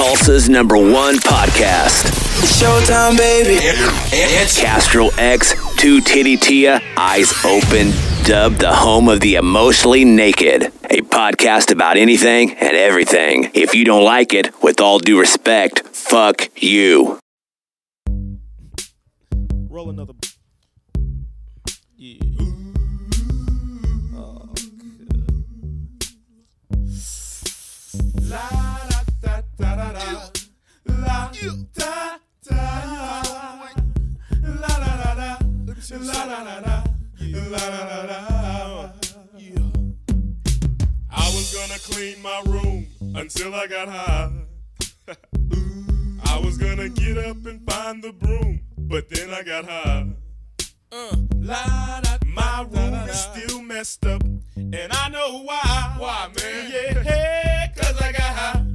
Tulsa's number one podcast. Showtime, baby. It's Castrol X, Two Titty Tia, Eyes Open, dubbed the home of the emotionally naked. A podcast about anything and everything. If you don't like it, with all due respect, fuck you. Roll another. I was gonna clean my room until I got high. I was gonna get up and find the broom, but then I got high. Uh, la, da, my room is still messed up, and I know why. Why, man? Yeah, hey, cause I got high.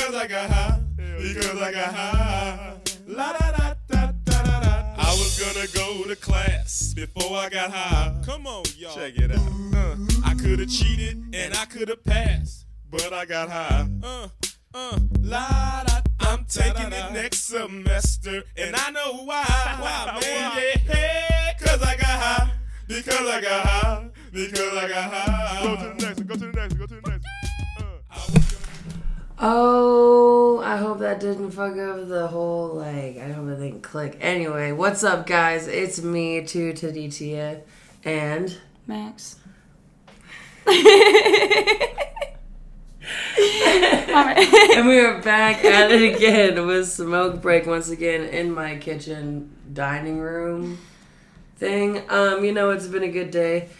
Because I got high. Because I got high. La da da da da da da. I was gonna go to class before I got high. Come on, y'all. Check it out. Uh, I could have cheated and I could have passed, but I got high. Uh, uh, la da. I'm taking it next semester, and I know why. Why, man? Yeah, cause I got high. Because I got high. Because I got high. Go to the next one. Go to the next one. Go to the next one. Oh, I hope that didn't fuck up the whole like. I hope it didn't click. Anyway, what's up, guys? It's me, Two Titty Tia, and Max. and we are back at it again with smoke break once again in my kitchen dining room thing. Um, you know, it's been a good day.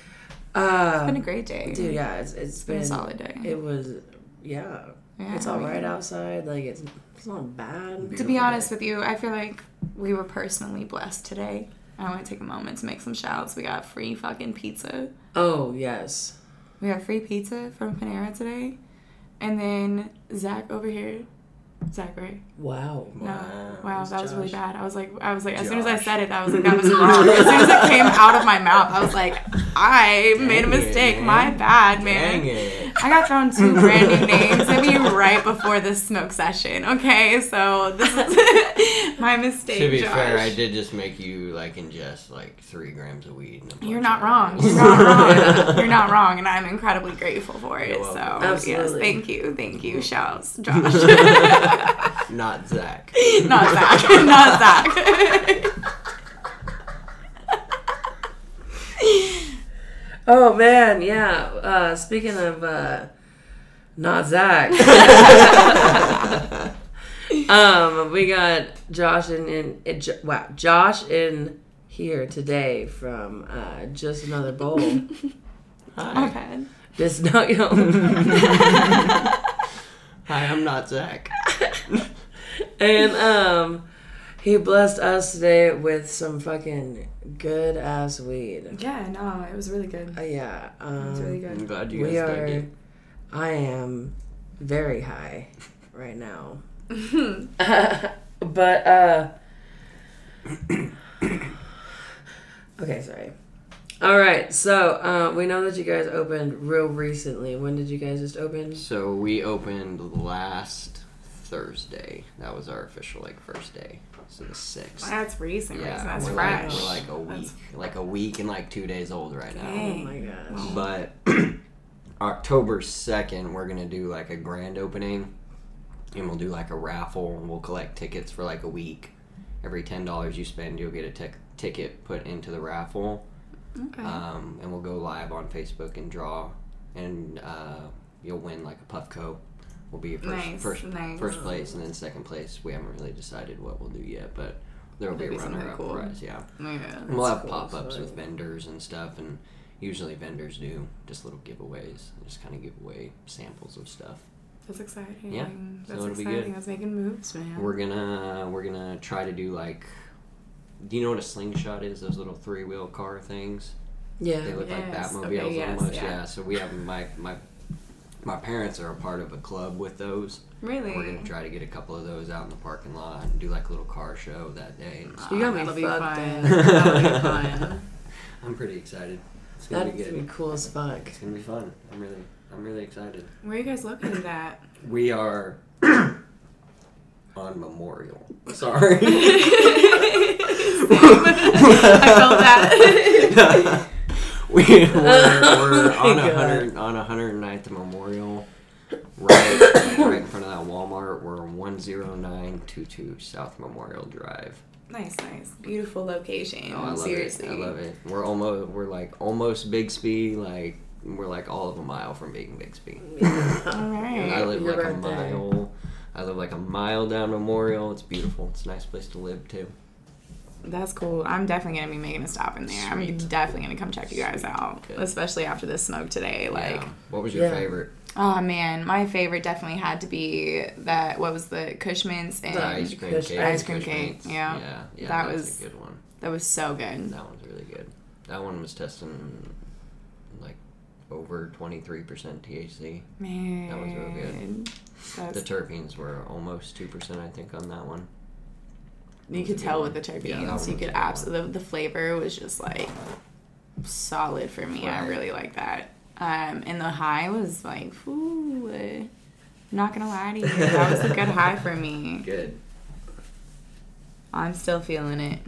Uh, It's been a great day. dude. Yeah, it's it's been, been a solid day. It was, yeah. Yeah, it's all right we- outside. Like it's it's not bad. To be honest with you, I feel like we were personally blessed today. I want to take a moment to make some shouts. We got free fucking pizza. Oh yes. We got free pizza from Panera today. And then Zach over here. Zach, right? Wow. No. Wow, that was really bad. I was like, I was like, as soon as I said it, I was like, that was wrong. as soon as it came out of my mouth, I was like, I made a Dang it, mistake. My bad, man. Dang it. I got thrown two brand new names at me right before this smoke session. Okay, so this is my mistake. To be Josh. fair, I did just make you like ingest like three grams of weed. and You're not wrong. You're not wrong. You're not wrong, and I'm incredibly grateful for it. So welcome. yes, Absolutely. thank you, thank you. Shouts, Josh. not Zach. not Zach. Not Zach. Oh man, yeah. Uh, speaking of uh, not Zach, um, we got Josh in, in, in wow, Josh in here today from uh, just another bowl. My bad. just no, you Hi, I'm not Zach. And um, he blessed us today with some fucking good ass weed. Yeah, no, it was really good. Uh, yeah, um, It was really I'm glad you we guys are. dug it. I am very high right now. but uh Okay, sorry. All right. So, uh we know that you guys opened real recently. When did you guys just open? So we opened last Thursday. That was our official like first day. So the sixth. That's recent. Yeah, recent. That's we're fresh. like we're like a week, That's- like a week and like two days old right now. Oh my gosh. But October 2nd, we're going to do like a grand opening and we'll do like a raffle and we'll collect tickets for like a week. Every $10 you spend, you'll get a ticket put into the raffle. Okay. Um, and we'll go live on Facebook and draw. And uh, you'll win like a Puffco. Will be your first, Nice, first, nice. first place, and then second place. We haven't really decided what we'll do yet, but there will be a be something runner-up cool. prize. Yeah. yeah. We'll have cool, pop ups so- with vendors and stuff, and usually vendors do just little giveaways. Just kind of give away samples of stuff. That's exciting. Yeah, so That's it'll be exciting. good. That's making moves, man. We're gonna we're gonna try to do like. Do you know what a slingshot is? Those little three wheel car things. Yeah. They look like Batmobiles okay, yes, almost. yeah. Yeah. So we have my my my parents are a part of a club with those. really? We're gonna try to get a couple of those out in the parking lot and do like a little car show that day. And ah, stuff. You got me That'll be fucked fun. up. That'll be fun. I'm pretty excited. It's gonna That'd be good. be cool as fuck. It's gonna be fun. I'm really I'm really excited. Where are you guys located at? We are on Memorial. Sorry. I felt that. we, we're we're Oh on a hundred on a hundred ninth Memorial, right right in front of that Walmart. We're one zero nine two two South Memorial Drive. nice, nice, beautiful location. Oh, I love Seriously, it. I love it. We're almost we're like almost Bixby. Like we're like all of a mile from being Bixby. All And I live You're like a mile. I live like a mile down Memorial. It's beautiful. It's a nice place to live too. That's cool. I'm definitely gonna be making a stop in there. I'm definitely gonna come check you guys out, Good. especially after this smoke today. Like, Yeah. what was your Yeah. favorite? oh man, my favorite definitely had to be that. What was the Kush Mints and The ice cream Kush- cake. ice cream Kush cake, yeah. yeah, yeah. That That was was- a good one. that was so good. That one's really good. That one was testing like over twenty three percent THC. Man, That was real good. That's, The terpenes were almost two percent, I think, on that one. You could tell with the Yeah, that terpenes. you could absolutely the flavor was just like solid for me. I really like that. Um, and the high was like, ooh, uh, not gonna lie to you, that was a good high for me. Good. I'm still feeling it.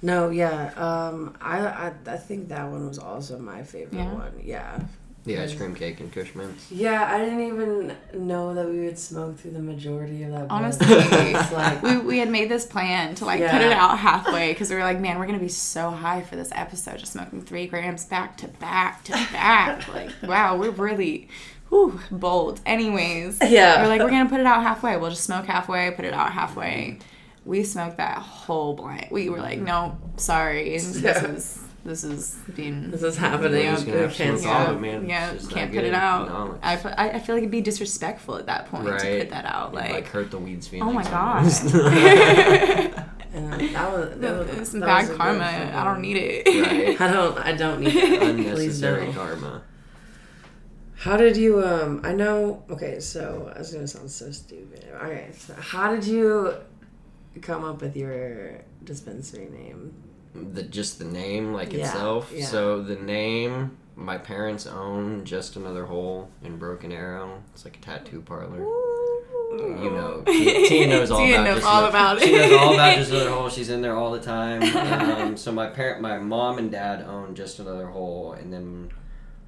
No, yeah. Um, I, I I think that one was also my favorite Yeah? one. Yeah. The ice cream cake and Kush Mints. Yeah, I didn't even know that we would smoke through the majority of that. blunt. Honestly, like we, we had made this plan to like put it out halfway because we were like, man, we're gonna be so high for this episode, just smoking three grams back to back to back. like, wow, we're really, whew, bold. Anyways, Yeah. we're like, we're gonna put it out halfway. We'll just smoke halfway, put it out halfway. We smoked that whole blunt. We were like, no, sorry, this Yeah. is this is being this is happening. We're just gonna have to Can't smoke all it, man. yeah, It's can't that put it out. No, it's- I, fe- I I feel like it'd be disrespectful at that point to put that out. Like, like hurt the weed's feelings. oh my almost. god. And that was, that was It's some that bad was karma. I don't need it. Right. I don't. I don't need that. Please Unnecessary don't. karma. How did you? Um, I know. Okay, so I was gonna sound so stupid. Alright, so how did you come up with your dispensary name? The just the name like Yeah, itself. yeah. So the name my parents own just another hole in Broken Arrow. It's like a tattoo parlor. You know, Tia, Tia knows all Tia about knows all about She knows all about just another hole. She's in there all the time. Um, so my parent, my mom and dad own just another hole, and then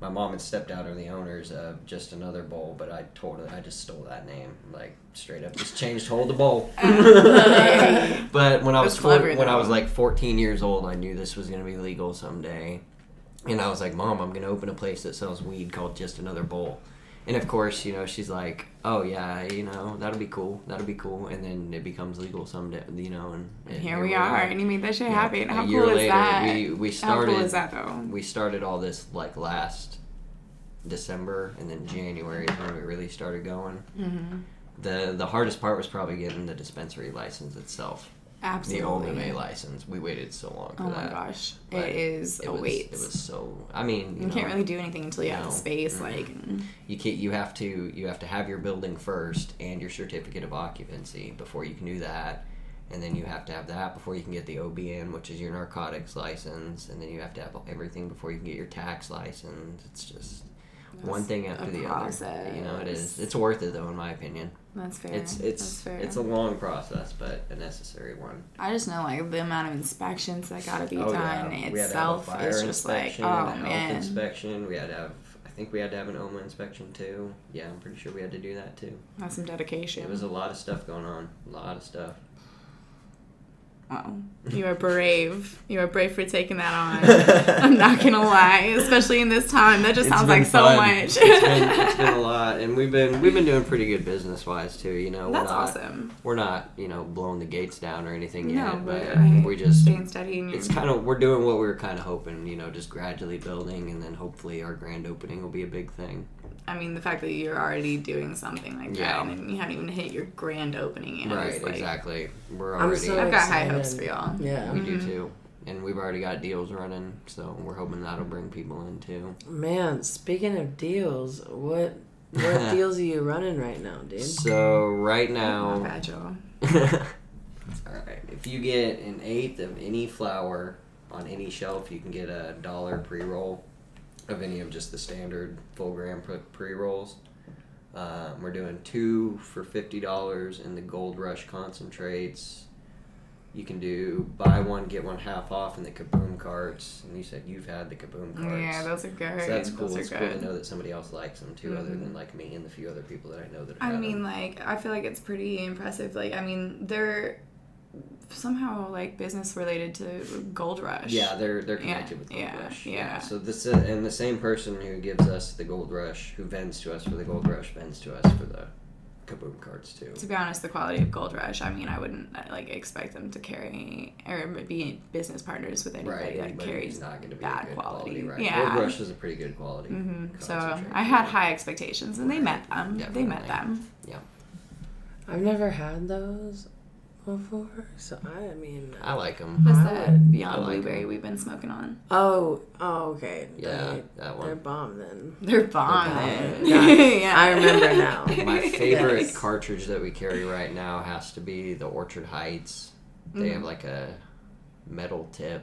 my mom and stepdad are the owners of just another bowl. But I told her I just stole that name, like straight up, just changed hold the bowl. but when I was clever, four, when I was like 14 years old, I knew this was gonna be legal someday. And I was like, Mom, I'm gonna open a place that sells weed called Just Another Bowl. And of course, you know, she's like, "Oh yeah, you know, that'll be cool. That'll be cool." And then it becomes legal someday, you know. And, and Here we are, and you made that shit Yeah, happen. a How year cool is later, that? We we How started. cool is that though? We started all this like last December, and then January is when we really started going. Mm-hmm. The the hardest part was probably getting the dispensary license itself, Absolutely. the OMMA license. We waited so long for Oh my gosh, But it is It a was, wait. It was so. I mean, you, you know, can't really do anything until you have No. the space. Mhm. Like, you can't you have to you have to have your building first and your certificate of occupancy before you can do that and then you have to have that before you can get the OBN which is your narcotics license and then you have to have everything before you can get your tax license it's just one thing after the other you know it is it's worth it though in my opinion that's fair. it's that's it's fair. it's a long process but a necessary one I just know like the amount of inspections that gotta be Oh, done yeah. We had to have a itself is just like, oh a man. inspection we had to have I think we had to have an OMMA inspection too yeah I'm pretty sure we had to do that too That's some dedication. It was a lot of stuff going on. A lot of stuff. Wow. You are brave. You are brave for taking that on. I'm not gonna lie, especially in this time. That just It's sounds been like so fun. much. it's, been, it's been a lot, and we've been we've been doing pretty good business wise too. You know, That's we're not, awesome. We're not you know blowing the gates down or anything No, yet, but but I- we just staying steady. It's kind of we're doing what we were kind of hoping. You know, just gradually building, and then hopefully our grand opening will be a big thing. I mean, the fact that you're already doing something like Yeah. that and you haven't even hit your grand opening yet. right, like, exactly. We're I'm already so I've got high hopes for y'all. Yeah. we do mm-hmm. too, and we've already got deals running, so we're hoping that'll bring people in too. Man, speaking of deals, what what deals are you running right now, dude? So right My now. bad, y'all. Alright, if you get an eighth of any flower on any shelf, you can get a dollar pre roll of any of just the standard full gram pre rolls. Um, we're doing two for fifty dollars in the Gold Rush concentrates. You can do buy one get one half off in the Kaboom carts, and you said you've had the Kaboom carts. Yeah, those are good. so that's cool. Those It's cool good. to know that somebody else likes them too, other Mhm. than like me and the few other people that I know that. I mean, them. like, I feel like it's pretty impressive. Like, I mean, they're somehow like business related to Gold Rush. Yeah, they're they're Yeah, connected with Gold yeah, Rush. yeah. So this uh, and the same person who gives us the Gold Rush, who vends to us for the Gold Rush, vends to us for the Kaboom carts too. To be honest, the quality of Gold Rush, I mean, I wouldn't uh, like expect them to carry or be business partners with anybody Right, that anybody carries not going to be bad a good quality. quality. right? Yeah. Gold Rush is a pretty good quality. hmm So. I had high expectations, and they met them. They met them. Yeah, I've never had those before, so I, I mean. I like them. What's I that would- Beyond I like Blueberry them. we've been smoking on? Oh, oh, okay. Yeah, They, that They're bomb then. They're bomb. bomb. then. Yeah, yeah. I remember now. My favorite Yes. cartridge that we carry right now has to be the Orchard Heights. They Mm-hmm. have like a metal tip.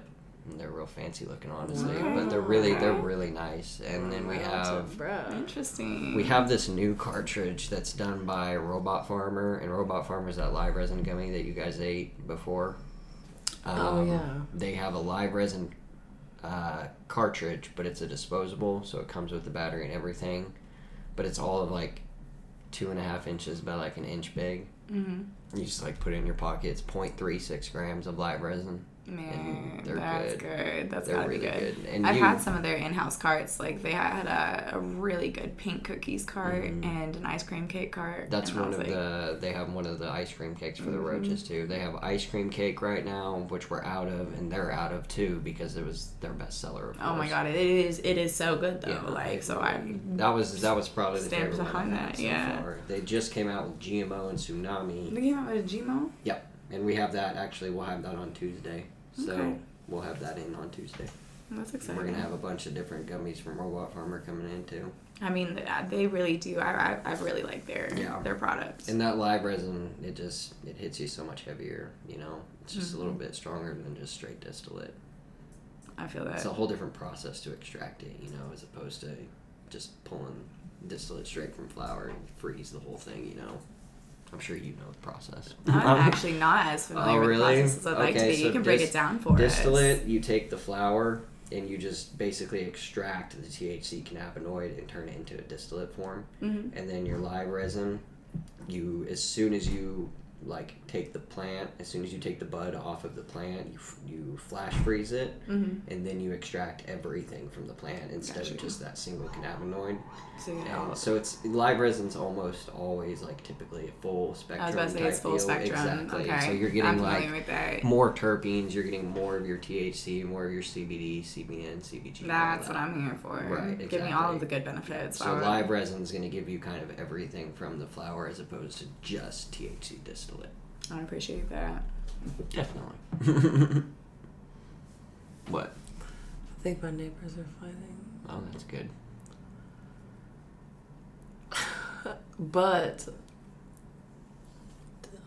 And they're real fancy looking, honestly, Okay. but they're really they're really nice. And then we have bro. Interesting. We have this new cartridge that's done by Robot Farmer, and Robot Farmer is that live resin gummy that you guys ate before. Oh, Um, yeah. They have a live resin uh, cartridge, but it's a disposable, so it comes with the battery and everything. But it's all of like two and a half inches by like an inch big. Mm-hmm. You just like put it in your pocket. It's 0.36 grams of live resin. Man, they're that's good. good. That's They're gotta really be good. good. And I've you- had some of their in-house carts. Like they had a, a really good pink cookies cart and an ice cream cake cart. Mm-hmm. That's one of like, the. They have one of the ice cream cakes for the Mhm. roaches too. They have ice cream cake right now, which we're out of, and they're out of too because it was their best seller. Of Oh my god, it is it is so good though. Yeah, like so I That was that was probably the favorite behind one that, so yeah. far. They just came out with GMO and Tsunami. they came out with Gmo. Yep, and we have that. Actually, we'll have that on Tuesday. So Okay. we'll have that in on Tuesday. That's exciting. We're gonna have a bunch of different gummies from Robot Farmer coming in too. I mean, they really do. I I, I really like their Yeah. their products. And that live resin, it just it hits you so much heavier. You know, it's just a little Mm-hmm. bit stronger than just straight distillate. I feel that. It's a whole different process to extract it. You know, as opposed to just pulling distillate straight from flower and freeze the whole thing. You know, I'm sure you know the process. I'm actually not as familiar Oh, with really? the process as I'd like to be. so you can break dis- it down for us. Distillate, you take the flower and you just basically extract the THC cannabinoid and turn it into a distillate form. Mhm. And then your live resin, you as soon as you like take the plant, as soon as you take the bud off of the plant, you you flash freeze it, Mhm. and then you extract everything from the plant instead Gotcha. of just that single cannabinoid. So, know, so it's live resin's almost always like typically a full spectrum. I was about to say it's type full deal. spectrum. Exactly. Okay. So you're I'm getting like more terpenes, you're getting more of your THC, more of your CBD, CBN, CBG. That's that. what I'm here for. Right, Give me all of the good benefits. So live resin's going to give you kind of everything from the flower as opposed to just THC distillate. I appreciate that. Definitely. what? I think my neighbors are fighting. Oh, that's good. But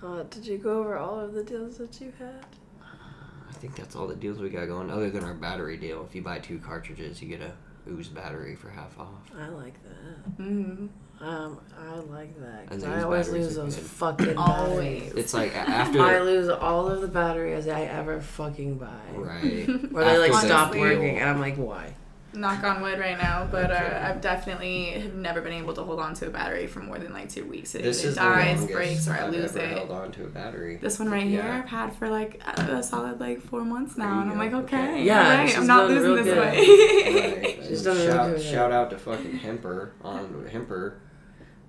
uh, did you go over all of the deals that you had? I think that's all the deals we got going, other than our battery deal. If you buy two cartridges, you get a ooze battery for half off. I like that. hmm Um, I like that because I always batteries lose are those good. fucking Always. batteries. It's like a- after. I lose all of the batteries I ever fucking buy. right. Or they like After the stop deal- working, and I'm like, why? Knock on wood right now, but Okay. uh, I've definitely have never been able to hold on to a battery for more than like two weeks. It, This it is the dies, longest breaks, or I I've lose ever it. held on to a battery. This one right here, Yeah. I've had for like a a solid like four months There now, you and I'm go. like, Okay. okay, Yeah, all right, she's I'm not done losing real this good. way. Right. She's done really shout, good. shout out to fucking Hemper on Hemper,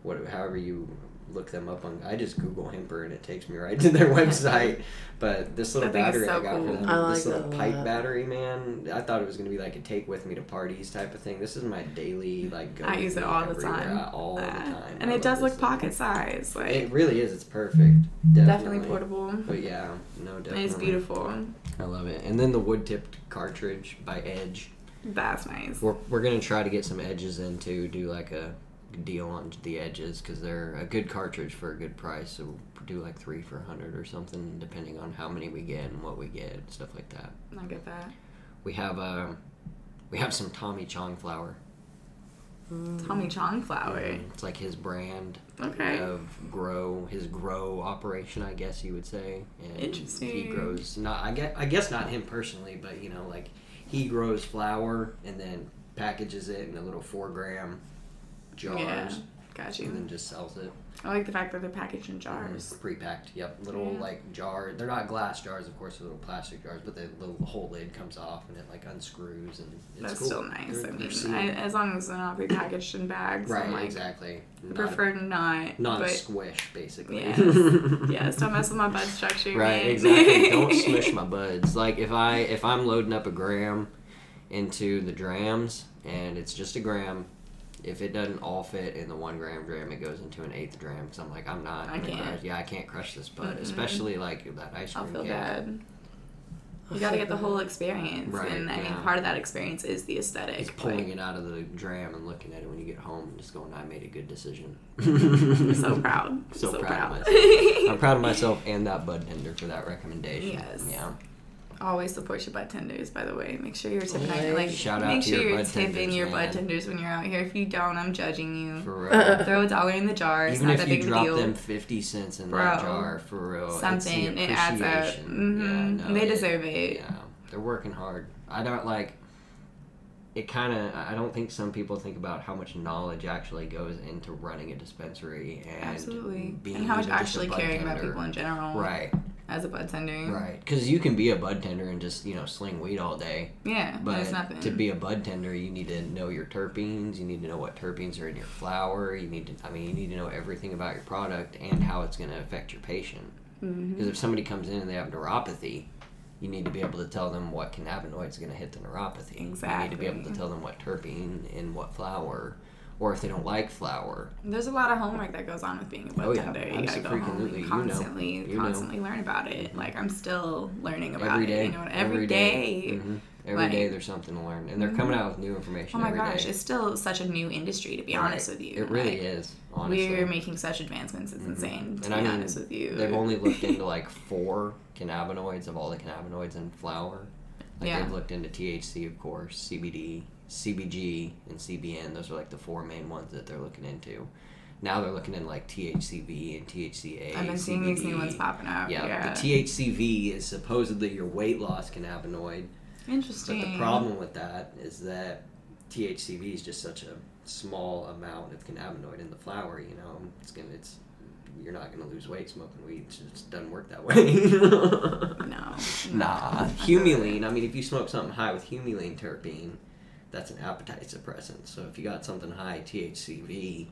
what however you look them up on. I just Google Hemper and it takes me right to their website. But this little That battery so I got cool. for them, like this little pipe lot. battery, man. I thought it was gonna be like a take with me to parties type of thing. This is my daily like. Go I use it all the everywhere, time. All the time. and I it does this look thing. pocket size, like It really is. It's perfect. Definitely, definitely portable. But yeah, no, definitely. It's beautiful. I love it. And then the wood tipped cartridge by Edge. That's nice. We're, we're gonna try to get some edges in to do like a deal on the edges because they're a good cartridge for a good price. So we'll do like three for a hundred or something, depending on how many we get and what we get, stuff like that. I get that. We have uh, we have some Tommy Chong flower. Tommy Chong flower. It's like his brand Okay. of grow, his grow operation, I guess you would say. And He grows not, I guess, I guess not him personally, but you know, like he grows flower and then packages it in a little four gram jars Yeah. Got and then just sells it. I like the fact that they're packaged in jars. Pre-packed, yep. Little Yeah. like jar. They're not glass jars, of course. They're little plastic jars, but the little whole lid comes off and it like unscrews and it's That's cool. still nice. They're- I mean. I, as long as they're not prepackaged in bags. right, I'm like, exactly. I Not, prefer not. not but squish, basically. yes, yes, don't mess with my bud structure. Right, man. exactly. Don't smush my buds. Like if I if I'm loading up a gram into the drams and it's just a gram, if it doesn't all fit in the one gram dram, it goes into an eighth dram. Because I'm like, I'm not. I gonna can't. Crush, yeah, I can't crush this bud, especially like that ice cream. I'll feel cake. bad. You gotta get the whole experience, Right, and I mean, part of that experience is the aesthetic. It's pulling it out of the dram and looking at it when you get home and just going, I made a good decision. I'm so proud. So, So, proud, proud. of myself. I'm proud of myself and that bud tender for that recommendation. Yes. Yeah. Always support your bartenders, by the way. Make sure you're tipping. Always. Like, Shout make sure your you're tipping your man. bud when you're out here. If you don't, I'm judging you. For real. Throw a dollar in the jar. Even if you drop deal. them 50 cents in Bro, that jar, for real. Something. It adds up. appreciation. hmm Yeah, no, they it- deserve it. Yeah, they're working hard. I don't like. It kind of. I don't think some people think about how much knowledge actually goes into running a dispensary and Absolutely. being And how much even just a actually caring about people in general. Right, As a bud tender. right. Because you can be a bud tender and just you know sling weed all day, Yeah. but to be a bud tender, you need to know your terpenes. You need to know what terpenes are in your flower. You need to. I mean, you need to know everything about your product and how it's going to affect your patient. Mm-hmm. Because if somebody comes in and they have neuropathy, you need to be able to tell them what cannabinoid is going to hit the neuropathy. You need to be able to tell them what terpene in what flower, or if they don't like flower. There's a lot of homework that goes on with being a bud Oh, yeah. You gotta go home and You constantly, know. constantly learn about it. Mm-hmm. Like I'm still learning about Every it. day, You know, every day. Mhm. Every day mm-hmm. Like- there's something to learn, and they're coming mm-hmm. out with new information. Oh my every gosh, day. it's still such a new industry to be honest with you. It really Like, is. Honestly, We're making such advancements. It's insane. To And be I mean, honest with you, They've only looked into like four cannabinoids of all the cannabinoids in flower. Like Yeah. they've looked into THC, of course, CBD, CBG, and CBN. Those are like the four main ones that they're looking into. Now they're looking in like THCV and THCA. I've been seeing these new ones popping up. Yeah, Yeah, the THCV is supposedly your weight loss cannabinoid, Interesting. but the problem with that is that THCV is just such a small amount of cannabinoid in the flower. You know, it's gonna it's you're not gonna lose weight smoking weed. It just doesn't work that way. No. Nah, humulene. I mean, if you smoke something high with humulene terpene, that's an appetite suppressant. So if you got something high THCV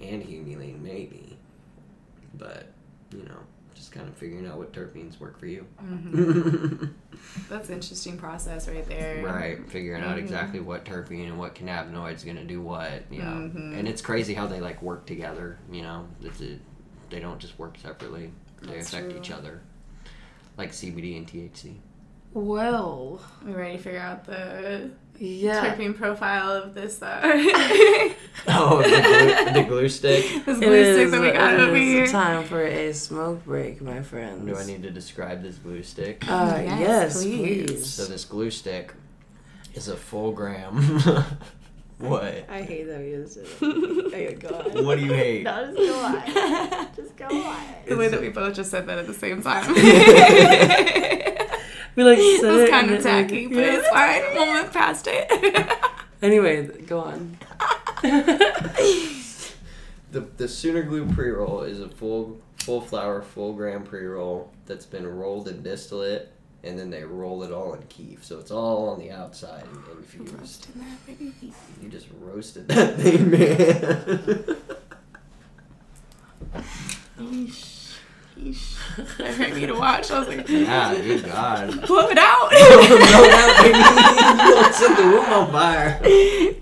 and humulene, maybe. But you know, just kind of figuring out what terpenes work for you. That's an interesting process right there. Right, figuring out Mhm. exactly what terpene and what cannabinoid is going to do what, you know. Mhm. And it's crazy how they like work together, you know. It's a, they don't just work separately. They That's affect true. each other. Like CBD and THC. Well, We ready to figure out the yeah. terpene profile of this uh Oh, the glue, the glue stick. this It glue stick is, that we got it over is here. time for a smoke break, my friends. Do I need to describe this glue stick? Uh, Yes, yes, please. please. So this glue stick is a full gram. what? I hate that you just did it. Go on. What do you hate? No, just go on. Just go on. The way that we both just said that at the same time. We like it said was it kind of then, like, tacky, but yeah. it's fine. We'll move past it. Anyway, go on. The the Sooner Glue pre roll is a full full flower, full gram pre roll that's been rolled in distillate, and then they roll it all in kief. So it's all on the outside and infused. Roasting that, baby. You just roasted that thing, man. Hurt me to watch. I was like, yeah, good God. blow it out. no, that baby. You don't set the room on fire.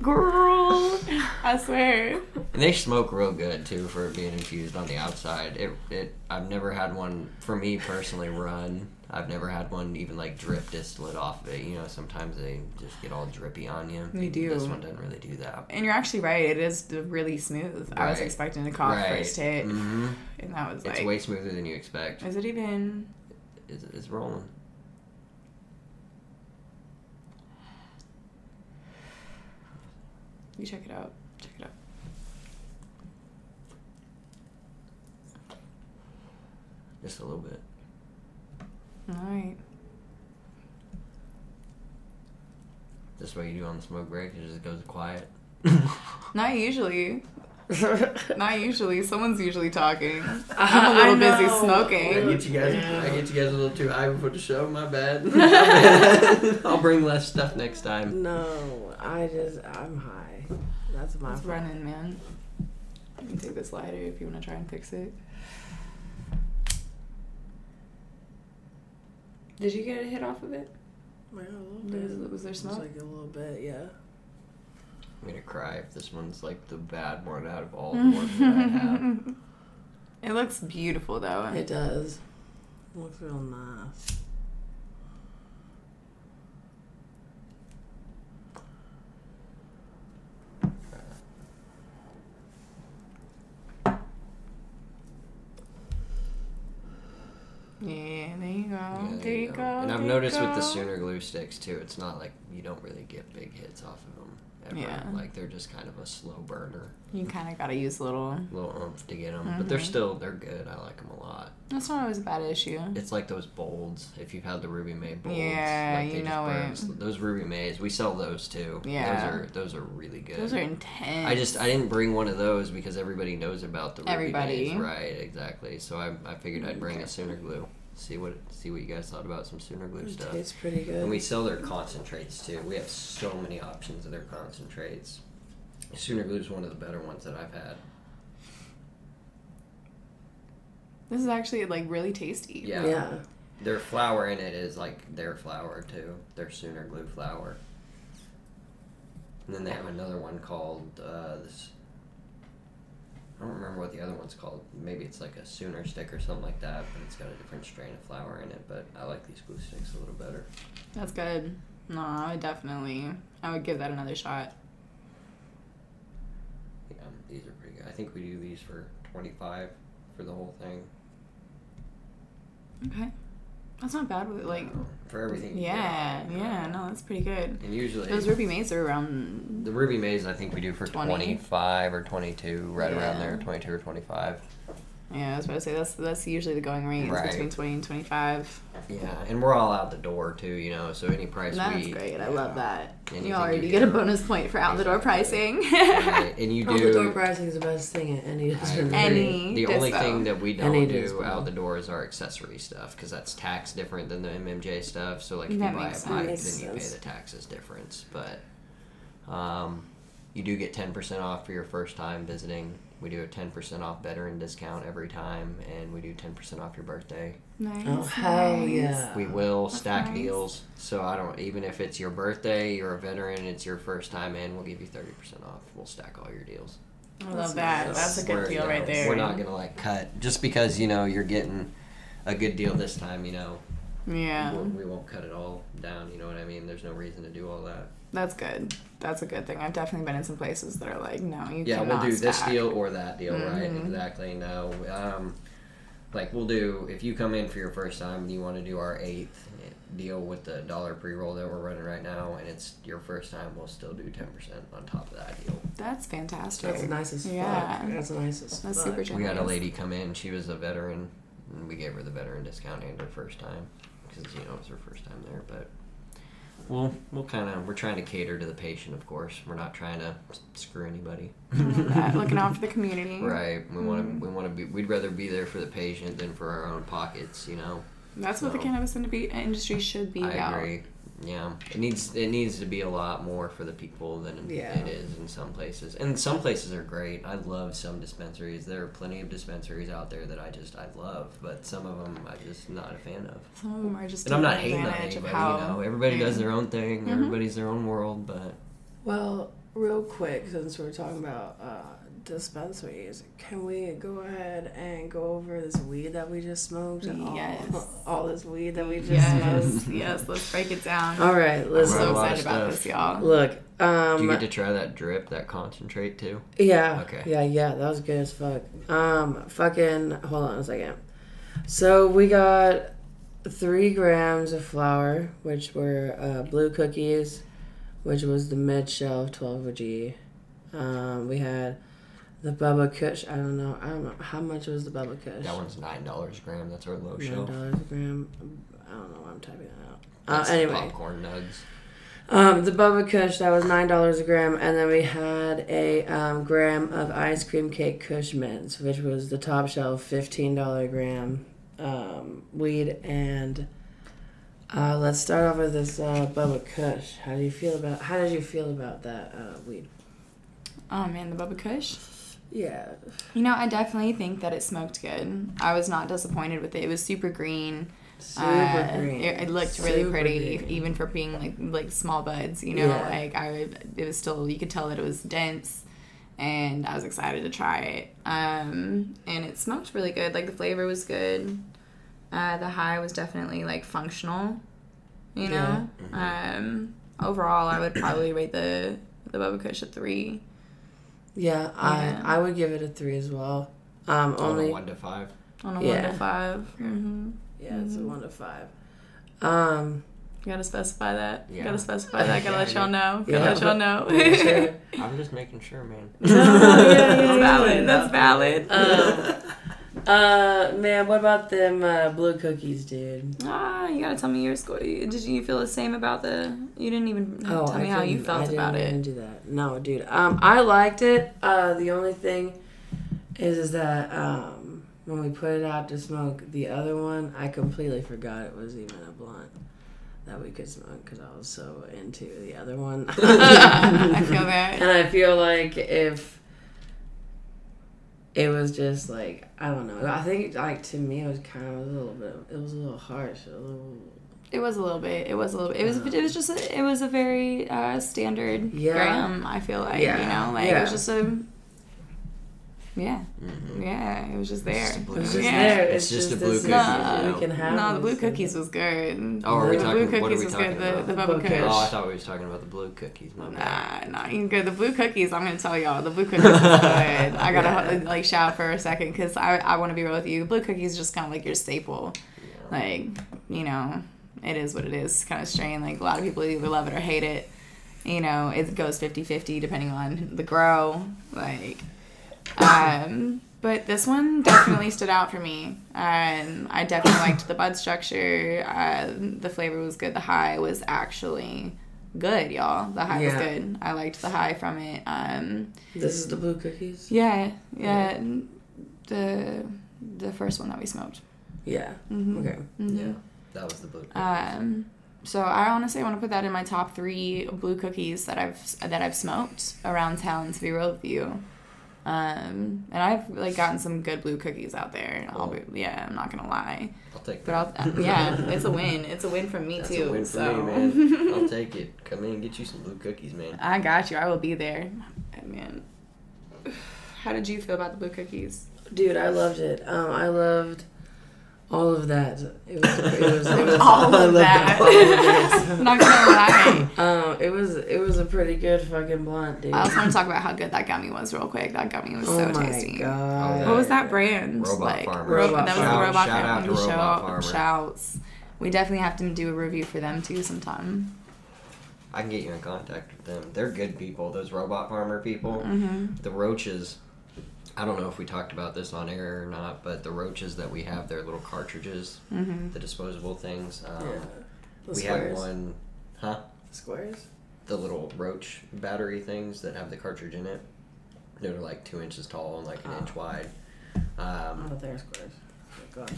Girl. I swear. And they smoke real good too for being infused on the outside. It it I've never had one for me personally run. I've never had one even like drip distillate off of it. You know, sometimes they just get all drippy on you. They do. This one doesn't really do that. And you're actually right. It is really smooth. I was expecting to cough Right. first hit, hmm and that was It's like, way smoother than you expect. is it even? It's, it's rolling. You check it out. Check it out. Just a little bit. All right. This what you do on the smoke break. It just goes quiet. Not usually. Not usually. Someone's usually talking. I'm a little busy smoking. I smoking. get you guys. I get you guys a little too high before the show. My bad. I'll bring less stuff next time. No, I just I'm high. That's my It's fault. running, man. You can take this lighter if you want to try and fix it. Did you get a hit off of it? Well, a little Was, bit. was there It's smoke? like a little bit, yeah. I'm gonna cry if this one's like the bad one out of all the ones that I have. It looks beautiful though. It does. looks real nice. Yeah, there you go. Yeah, there you go. And I've noticed with the. Sooner glue sticks too, it's not like you don't really get big hits off of them ever. Yeah. Like they're just kind of a slow burner, You kind of gotta use a little. little oomph to get them. But they're Mhm. still they're good. I like them a lot. That's not always a bad issue. It's like those bolds. If you've had the Ruby May bolds, Yeah, like they you just know it. Those Ruby Mays, we sell those too. Yeah. those are those are really good. Those are intense. I just I didn't bring one of those because everybody knows about the Ruby Everybody. Mays. Right, exactly. So I, I figured I'd bring a Sooner glue. See what see what you guys thought about some Sooner glue It stuff. tastes pretty good. And we sell their concentrates too. We have so many options of their concentrates. Sooner glue is one of the better ones that I've had. This is actually like really tasty. Yeah. yeah. Their flower in it is like their flower too. Their Sooner glue flower. And then they have another one called uh, this. I don't remember what the other one's called. Maybe it's like a Sooner stick or something like that, but it's got a different strain of flower in it. But I like these glue sticks a little better. That's good. No, I would definitely. I would give that another shot. Yeah, um, these are pretty good. I think we do these for twenty five for the whole thing. Okay. That's not bad with like. Um, for everything. Yeah, get. yeah, no, that's pretty good. And usually Those Ruby Mays are around. the Ruby Mays I think we do for 20. 25 or 22, right around there, 22 or 25. Yeah, I was about to say that's that's usually the going rate Right. between twenty and twenty five. Yeah, and we're all out the door too, you know. So any price That's we great. I love that. Anything You already you get a bonus point for out the door pricing. Right, and you do. Out the door pricing is the best thing at any I dispensary. Any the only dispo. thing that we don't do dispo. out the door is our accessory stuff because that's tax different than the MMJ stuff. So like if That you buy a makes pipe, then sense. you pay the taxes difference. But um, you do get ten percent off for your first time visiting. We do a ten percent off veteran discount every time, and we do ten percent off your birthday. nice. Oh hell nice. yeah! We will stack nice. deals. So I don't even if it's your birthday, you're a veteran, it's your first time in, we'll give you thirty percent off. We'll stack all your deals. I love that. nice. That's a good We're, deal you right there. We're not gonna like cut just because you know you're getting a good deal this time. You know, Yeah, we, won't, we won't cut it all down. You know what I mean? There's no reason to do all that. that's good. That's a good thing. I've definitely been in some places that are like, no, you Yeah, we'll cannot do this deal or that deal, right? Mhm. Exactly. No, um, like we'll do if you come in for your first time and you want to do our eighth deal with the dollar pre-roll that we're running right now, and it's your first time, we'll still do ten percent on top of that deal. That's fantastic. That's nice as Yeah. fuck. That's nice as That's fuck. super generous. We had a lady come in. She was a veteran, and we gave her the veteran discount and her first time because you know it was her first time there. But we'll we'll kind of we're trying to cater to the patient, of course. We're not trying to screw anybody. I love that. Looking out for the community. Right. We want to. Mm-hmm. We want to be. We'd rather be there for the patient than for our own pockets. You know. That's what the cannabis industry industry should be I about. agree. Yeah. It needs. It needs to be a lot more for the people than Yeah. it is in some places. And some places are great. I love some dispensaries. There are plenty of dispensaries out there that I just I love, but some of them I'm just not a fan of. Some of them are just And I'm not hating on anybody. how you know, everybody does their own thing. Mhm. Everybody's their own world, but Well, real quick, since we're talking about uh, dispensaries, can we go ahead and go over this weed that we just smoked? and all- Yes. All, this weed that we just Yes, smoked. yes. Let's break it down. All right, let's. I'm listen. Right, a so excited about stuff. this, y'all. Look, um, do you get to try that drip, that concentrate too? Yeah. Okay. Yeah, yeah, that was good as fuck. Um, fucking, hold on a second. So we got three grams of flower, which were uh, blue cookies, which was the mid shelf 12 OG. Um, we had the Bubba Kush. I don't know. I don't know how much was the Bubba Kush. That one's nine dollars a gram. That's our low Nine shelf. dollars a gram. I don't know why I'm typing that out. Uh, That's the anyway, popcorn nugs. um, the Bubba Kush that was nine dollars a gram, and then we had a um, gram of ice cream cake Kush mints, which was the top shelf fifteen dollar gram um, weed. And uh, let's start off with this uh, Bubba Kush. How do you feel about? How did you feel about that uh, weed? Oh man, the Bubba Kush. Yeah, You know, I definitely think that it smoked good. I was not disappointed with it. It was super green. super Uh, green. It, it looked really pretty, green. even for being like like small buds. You know, Yeah. like I, it was still you could tell that it was dense, and I was excited to try it. Um, and it smoked really good. Like the flavor was good. Uh, the high was definitely like functional. You know. Um, overall, I would probably rate the the Bubba Kush a three. Yeah, I I would give it a three as well. Um, On a only one to five. On a Yeah. one to 5 Mm-hmm. yeah, it's a one to five. Um, You gotta specify that. You Yeah. gotta specify that. Gotta Yeah, let y'all know. Gotta Yeah. let y'all know. sure. I'm just making sure, man. That's valid. That's valid. Um, uh, man, what about them uh, blue cookies, dude? ah, you gotta tell me your score. Did you feel the same about the? You didn't even tell me how you felt Oh, I didn't about it. Do that? No, dude. Um, I liked it. Uh, the only thing is, is that um, when we put it out to smoke, the other one, I completely forgot it was even a blunt that we could smoke because I was so into the other one. I feel that. And I feel like if it was just like I don't know, I think like to me it was kind of a little bit. It was a little harsh, a little. It was a little bit. It was a little bit. It was. It was just. A, it was a very uh, standard Yeah. gram. I feel like Yeah. you know, like it was just a. Yeah, Mm-hmm. yeah, it was just there. just It was just yeah. there. It's just a blue this is- cookie, We can have. No, the blue this. cookies was good. Oh, are we the talking- blue what are cookies we was talking good. The, about? the Bubba Bubba Kush. Kush. Oh, I thought we was talking about the blue cookies. My bad. Nah, nah, you good. The blue cookies, I'm gonna tell y'all, the blue cookies is good. I gotta like shout for a second because I, I want to be real with you. Blue cookies is just kind of like your staple. Like, you know, it is what it is. Kind of strain. Like a lot of people either love it or hate it. You know, it goes 50-50 depending on the grow. Like, um, but this one definitely stood out for me. Um, I definitely liked the bud structure. Uh, the flavor was good. The high was actually good, y'all. The high was good. I liked the high from it. Um, This is the blue cookies. yeah, yeah. The the first one that we smoked. Yeah. Mhm. Okay. Mhm. That was the blue cookies. Um, so I honestly want to put that in my top three blue cookies that I've that I've smoked around town. To be real with you, um, and I've like gotten some good blue cookies out there. I'll be, yeah, I'm not gonna lie, I'll take but. I'll yeah, it's a win. It's a win from me That's too. a win for so. me, man. I'll take it. Come in get you some blue cookies, man. I got you. I will be there, man. How did you feel about the blue cookies? Dude, I loved it. Um, I loved all of that. It was. It was. It was All I of loved that. Not gonna lie. it. Um, it was. It was a pretty good fucking blunt, dude. I also want to talk about how good that gummy was real quick. That gummy was oh so my tasty. god. What was that brand? Robot like, Farmer. Robot that was the Farmer. robot Shout out Farmer. to Robot Shout- Farmer. Shouts. We definitely have to do a review for them too sometime. I can get you in contact with them. They're good people. Those robot farmer people. Mm-hmm. The roaches. I don't know if we talked about this on air or not, but the roaches that we have, they're little cartridges, Mm-hmm. the disposable things. Um, Yeah. The we had one, huh? The squares. The little roach battery things that have the cartridge in it. They're like two inches tall and like an Oh. inch wide. Oh, Um, they're squares. Oh, God.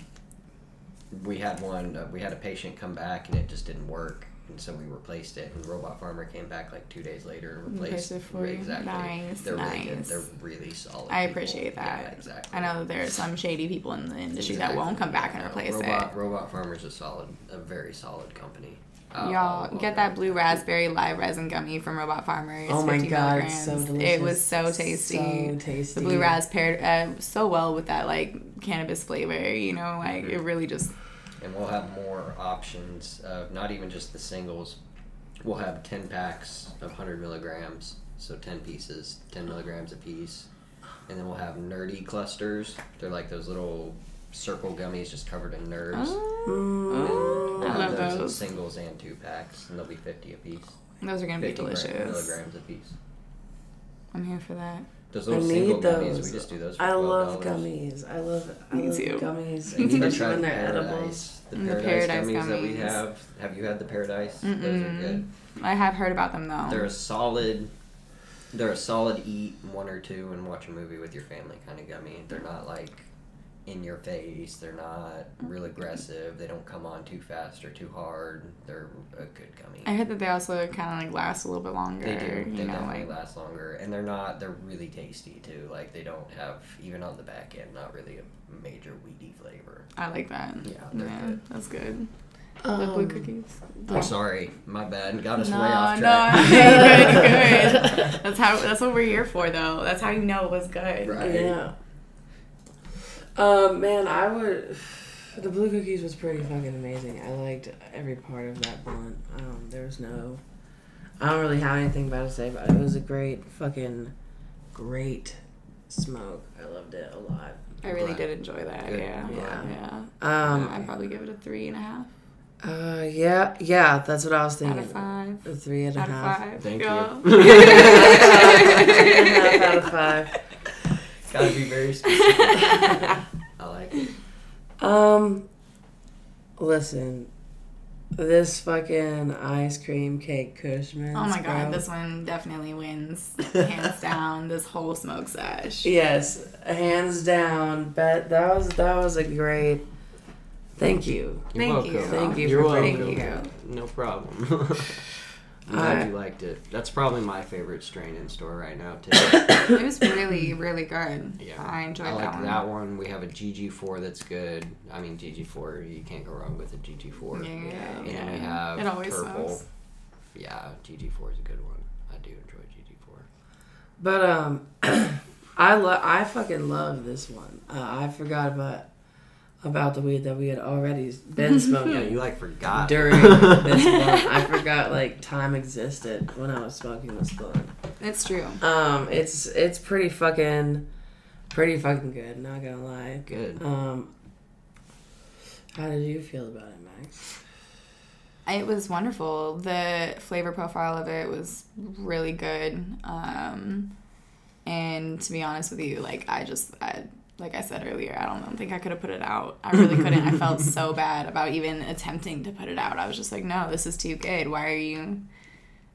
we had one. Uh, we had a patient come back and it just didn't work, and so we replaced it. And Robot Farmer came back like two days later and replaced Replaced it for you. Exactly. Nice, They're really good. nice. They're really solid. I people. appreciate that. Yeah, exactly. I know that there are some shady people in the industry that won't come back and Yeah, replace Robot, it. Robot Robot Farmer's a solid, a very solid company. I'll- Y'all I'll- get that blue raspberry live resin gummy from Robot Farmer. It's Oh my 50 god, milligrams. so delicious. It was so tasty. So tasty. the blue ras paired uh, so well with that like cannabis flavor. You know, like it really just And we'll have more options of not even just the singles. We'll have 10 packs of 100 milligrams, so 10 pieces, 10 milligrams a piece. And then we'll have nerdy clusters. They're like those little circle gummies just covered in nerds. Oh, We'll mm. I have love those in those. singles and two packs, and they'll be 50 a piece. Those are gonna be 50 delicious. milligrams a piece. I'm here for that. Those I little need single gummies, those. we just do those. For I love $12. gummies. I love, I Me love too. gummies, You need to especially try when the they're edible. paradise. The Mm, the paradise, Paradise gummies, that we gummies. have. Have you had the paradise? Those are good. I have heard about them though. They're a solid. They're a solid eat one or two and watch a movie with your family kind of gummy. They're not like in your face. They're not real aggressive. They don't come on too fast or too hard. They're a good gummy. I heard that they also kind of like last a little bit longer. They do. They You know, definitely like last longer, and they're not. They're really tasty too. Like they don't have even on the back end, not really a major weedy flavor. I like that. Yeah, they're yeah, good. that's good. the blue Um, cookies. I'm sorry, my bad. Got us No, way off no, track. good, good. That's how. That's what we're here for, though. That's how you know it was good. Right. Yeah. Um, man, I would. The blue cookies was pretty fucking amazing. I liked every part of that blunt. Um, there was no. I don't really have anything bad to say about it. It was a great fucking, great smoke. I loved it a lot. I really Glad. did enjoy that. Good. Yeah, Yeah. yeah. Um, I'd probably give it a three and a half uh, yeah, yeah, that's what I was out thinking. of five. A three and a Out of five. Thank yeah. you. three and a half out of five. Gotta be very specific. I like it. Um, listen, this fucking ice cream cake Kush Mints. Oh my god, this one definitely wins hands down. This whole smoke sesh. Yes, hands down. Bet that was that was a great. Thank you. You're Thank welcome. you. Thank you You're for welcome. bringing Thank you. No problem. I'm glad I- you liked it. That's probably my favorite strain in store right now too. It was really, really good. Yeah, I enjoyed that. I like that, that one. one. We have a GG4 that's good. I mean GG4, you can't go wrong with a GG4. Yeah, yeah, And yeah. we have It always purple. smokes. Yeah, GG4 is a good one. I do enjoy GG4. But um, I love. I fucking love this one. Uh, I forgot about about the weed that we had already been smoking. Yeah, you like forgot during this blunt. I forgot like time existed when I was smoking this blunt. It's true. Um, it's it's pretty fucking, pretty fucking good. Not gonna lie. Good. Um, how did you feel about it, Max? It was wonderful. The flavor profile of it was really good. Um, and to be honest with you, like I just, I, like I said earlier, I don't think I could have put it out. I really couldn't. I felt so bad about even attempting to put it out. I was just like, no, this is too good. Why are you?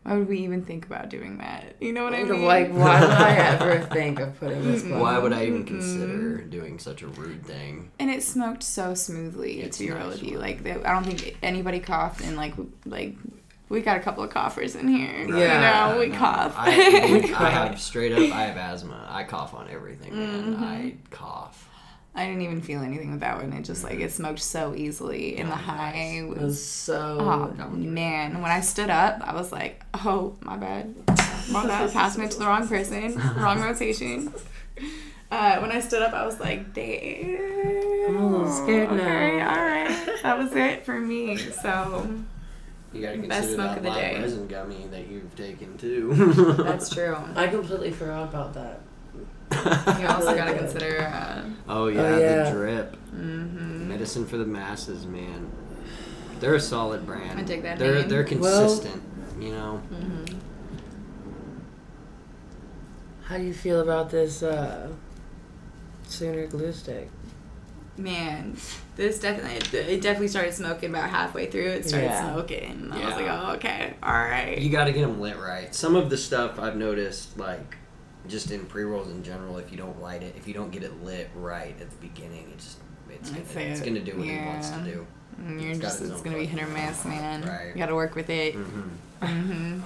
Why would we even think about doing that? You know what I mean? Like, why would I ever think of putting this blunt? Why would I even consider doing such a rude thing? and it smoked so smoothly It's to be real with you like they, i don't think anybody coughed and like like we got a couple of coughers in here Yeah, you know we No, cough I, I have straight up. I have asthma. I cough on everything, man. Mm-hmm. I cough. i didn't even feel anything with that one it just like it smoked so easily and the high It was was so. oh man when i stood up i was like oh my bad my bad passing it to the wrong person wrong rotation uh, when I stood up, I was like, "Damn!" I'm a little scared now. Okay, all right, that was it for me. So You gotta Best consider smoke that of the live day. resin gummy that you've taken too. that's true. I completely forgot about that. You also gotta consider. Uh, Oh yeah, yeah. the drip. mm-hmm. Medicine for the masses, man. They're a solid brand. I dig that They're name. they're Well- consistent. you know. How do you feel about this uh, sooner glue stick? Man, this definitely it definitely started smoking about halfway through. It started Yeah. smoking. I was like, oh okay, all right. You got to get them lit right. Some of the stuff I've noticed, like just in pre rolls in general, if you don't light it, if you don't get it lit right at the beginning, it's it's gonna, I'd say it's gonna do what it wants to do. You're It's just its it's gonna be hit or miss, man. Right. You got to work with it. Mm-hmm. hmm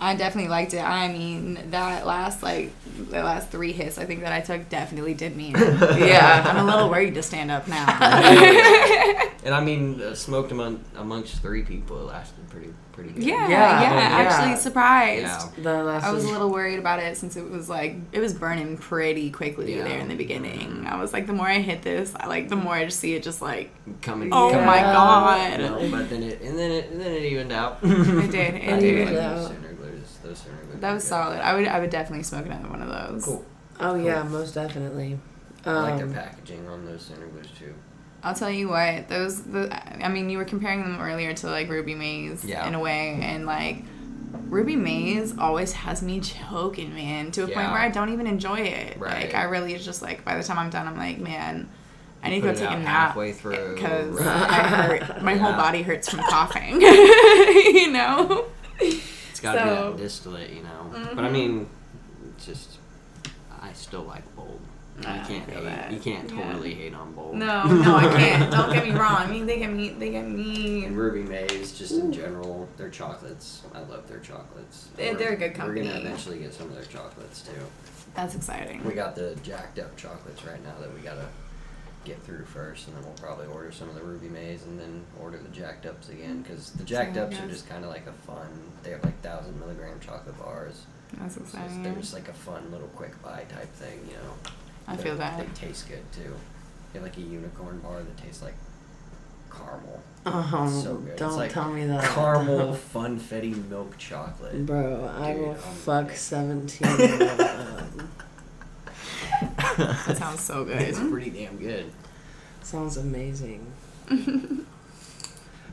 I definitely liked it. I mean, that last like the last three hits, I think that I took definitely did me. in. Yeah. I'm a little worried to stand up now. And I mean, uh, smoked among amongst three people, it lasted pretty pretty good. yeah, Yeah, yeah, yeah. Actually surprised. Yeah. The last I was a little worried about it since it was like it was burning pretty quickly Yeah. there in the beginning. I was like, the more I hit this, I like the more I just see it just like Coming. Oh coming my out. God. No, but then it and then it and then it evened out. it did. It I do did. Like Yeah. those Sooner glues. Those Sooner glues That was solid. I would I would definitely smoke another one of those. Cool. Oh yeah, most definitely. Um, I like their packaging on those Sooner glues too. I'll tell you what, those the I mean you were comparing them earlier to like Ruby Mays Yeah. in a way and like Ruby Mays always has me choking, man, to a point where I don't even enjoy it. Right. Like I really is just like by the time I'm done, I'm like, man, I need to go take a nap halfway through. because Right. I hurt. My whole body hurts from coughing. you know. Got to be So- Mm-hmm. that distillate, you know. But I mean, it's just I still like bold. You I can't hate, that. you can't Yeah. totally hate on bold. No, no, I can't. Don't get me wrong. I mean, they get me. They get me. And Ruby Mays, just in general, their chocolates. I love their chocolates. They- they're a good company. We're gonna eventually get some of their chocolates too. That's exciting. We got the jacked up chocolates right now that we gotta get through first, and then we'll probably order some of the Ruby Mays and then order the jacked ups again mm. because the jacked ups are just kind of like a fun. They have like thousand milligram chocolate bars. That's It's just, exciting. they're just like a fun little quick buy type thing, you know. I They're- feel that. They taste good too. They have like a unicorn bar that tastes like caramel. Oh, So good. Don't like tell me that. Caramel funfetti milk chocolate. Bro, I Dude, will I'm fuck 17 of them. That sounds so good. It's pretty damn good. Sounds amazing.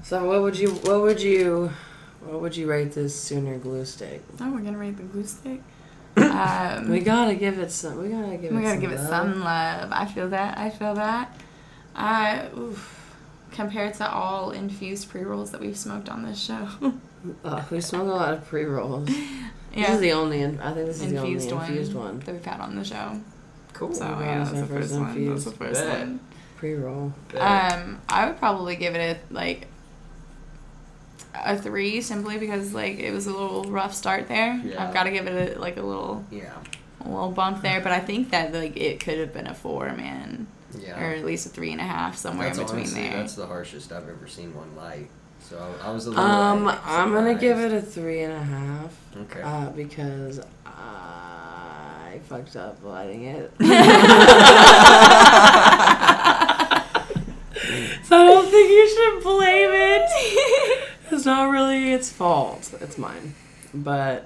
so what would you what would you what would you rate this sooner glue stick? Oh, we're gonna rate the glue stick. Um, We gotta give it some we gotta give we it gotta some give it love. some love. I feel that. I feel that. I oof. compared to all infused pre rolls that we've smoked on this show, Oh, we smoked a lot of pre rolls. This is the only I think this is infused, the only infused one. that we've had on the show. Cool. So yeah, that's that's the first first one. That's the first Bet. one. Pre roll. Um, I would probably give it a like a three simply because like it was a little rough start there. Yeah. I've got to give it a, like a little yeah. a little bump there, but I think that like it could have been a four, man, Yeah. or at least a three and a half somewhere that's in between honestly, there. That's the harshest I've ever seen one light. So I was a little. Um, I'm gonna give it a three and a half. Okay. Uh, because I fucked up lighting it. so I don't think you should blame it. It's not really its fault. It's mine. But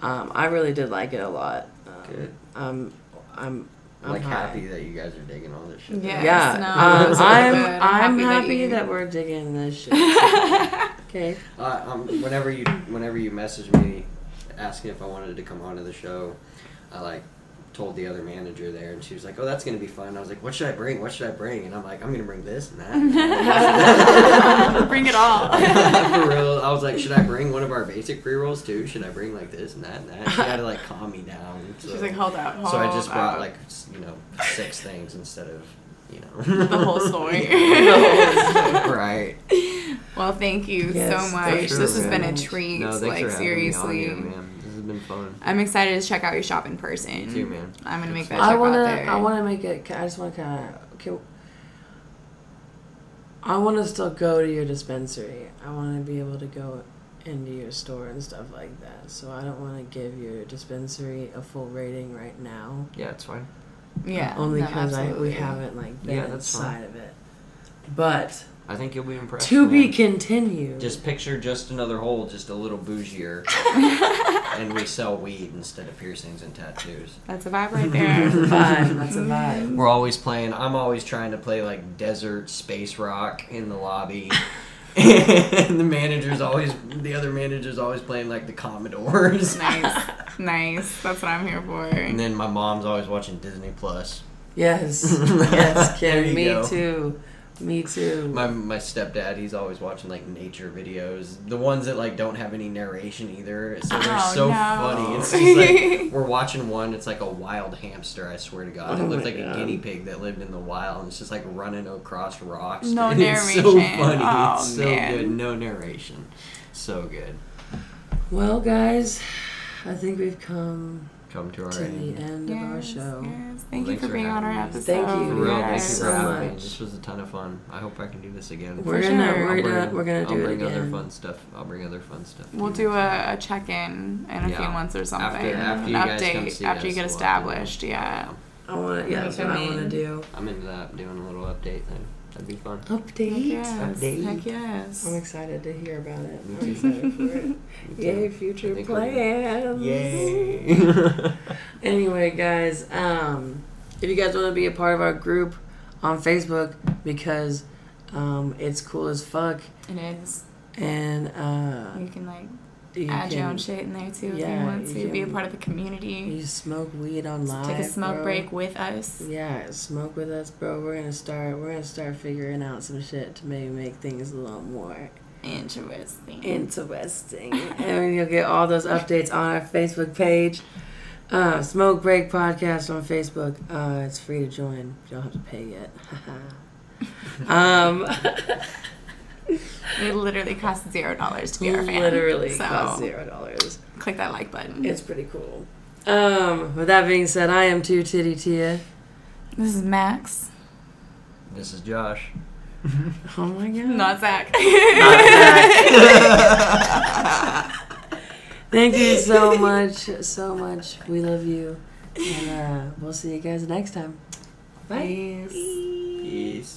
um, I really did like it a lot. Um, Good. I'm, I'm, I'm I'm like high. happy that you guys are digging all this shit. Yeah. Yeah, no, um, it was really I'm. I'm I'm happy that you- that we're digging this shit. okay. Uh, um, whenever you whenever you message me asking if I wanted to come onto the show, I like told the other manager there, and she was like, "Oh, that's gonna be fun." I was like, "What should I bring? What should I bring?" And I'm like, "I'm gonna bring this and that." and that." Bring it all. For real, I was like, "Should I bring one of our basic pre rolls too? Should I bring like this and that and that?" She had to like calm me down. So, She's like, hold up, hold so I just brought up. like you know six things instead of you know the whole story. right. well, thank you Yes, so much. sure, this has been a treat. No, like for having seriously. Me on here, man. This has been fun. I'm excited to check out your shop in person. Me too, man. I'm gonna make that I trip I wanna, out there. I wanna make it. I just wanna kind of. Okay, I want to still go to your dispensary. I want to be able to go into your store and stuff like that. So I don't want to give your dispensary a full rating right now. Yeah, it's fine. yeah. Only no, because I we haven't like been Yeah, that's inside of it. But I think you'll be impressed. to be continued. Just picture just another hole, just a little bougier, and we sell weed instead of piercings and tattoos. That's a vibe right there. That's a vibe. That's a vibe. We're always playing. I'm always trying to play like desert space rock in the lobby. and the manager's always the other manager's always playing like the Commodores. nice, nice. That's what I'm here for. And then my mom's always watching Disney Plus. Yes. Yes, There Kim. Me go. too. Me too. My my stepdad, he's always watching like nature videos, the ones that like don't have any narration either. So they're Oh, so no. funny. It's just like we're watching one. It's like a wild hamster. I swear to God, Oh it looked like God. a guinea pig that lived in the wild, and it's just like running across rocks. No And It's so narration. funny. Oh, it's so man. good. No narration. So good. Well, guys, I think we've come Come to our to end. the end of our show. yes. Thank Well, you for for being on our episode. Thank you. For real, Yes, thank you so for having me. much. This was a ton of fun. I hope I can do this again. We're For gonna we're I'll gonna bring- we're gonna do I'll do it bring other fun stuff. I'll bring other fun stuff. to We'll do a, a check in in a few months or something. After- after you An guys come update see after you us, get we'll do- established. Yeah. I want to. Yeah, that's what I want to do. I'm into that. Doing a little update thing. That'd be fun. Update. Yes. Update. Heck yes. I'm excited to hear about it. Me I'm excited for it. Me Yay, future I think we're gonna- plans. Yay! Anyway, guys, um, if you guys want to be a part of our group on Facebook because um, it's cool as fuck, It is. and uh, You can like You Add your own shit in there too if you want you to. Be a part of the community. You smoke weed on live. Take a smoke bro. break with us. Yeah, smoke with us, bro. We're gonna start. We're gonna start figuring out some shit to maybe make things a little more Interesting. interesting. and you'll get all those updates on our Facebook page. Uh, Smoke Break Podcast on Facebook. Uh, it's free to join. You don't have to pay yet. um, it literally costs zero dollars to be our fan. literally so costs zero dollars. click that like button. It's pretty cool. Um, with that being said, I am Two Tiddie Tia. This is Max, This is Josh. Oh my god. not Zach. Thank you so much, so much. We love you. And uh, we'll see you guys next time. Bye. Peace. Peace.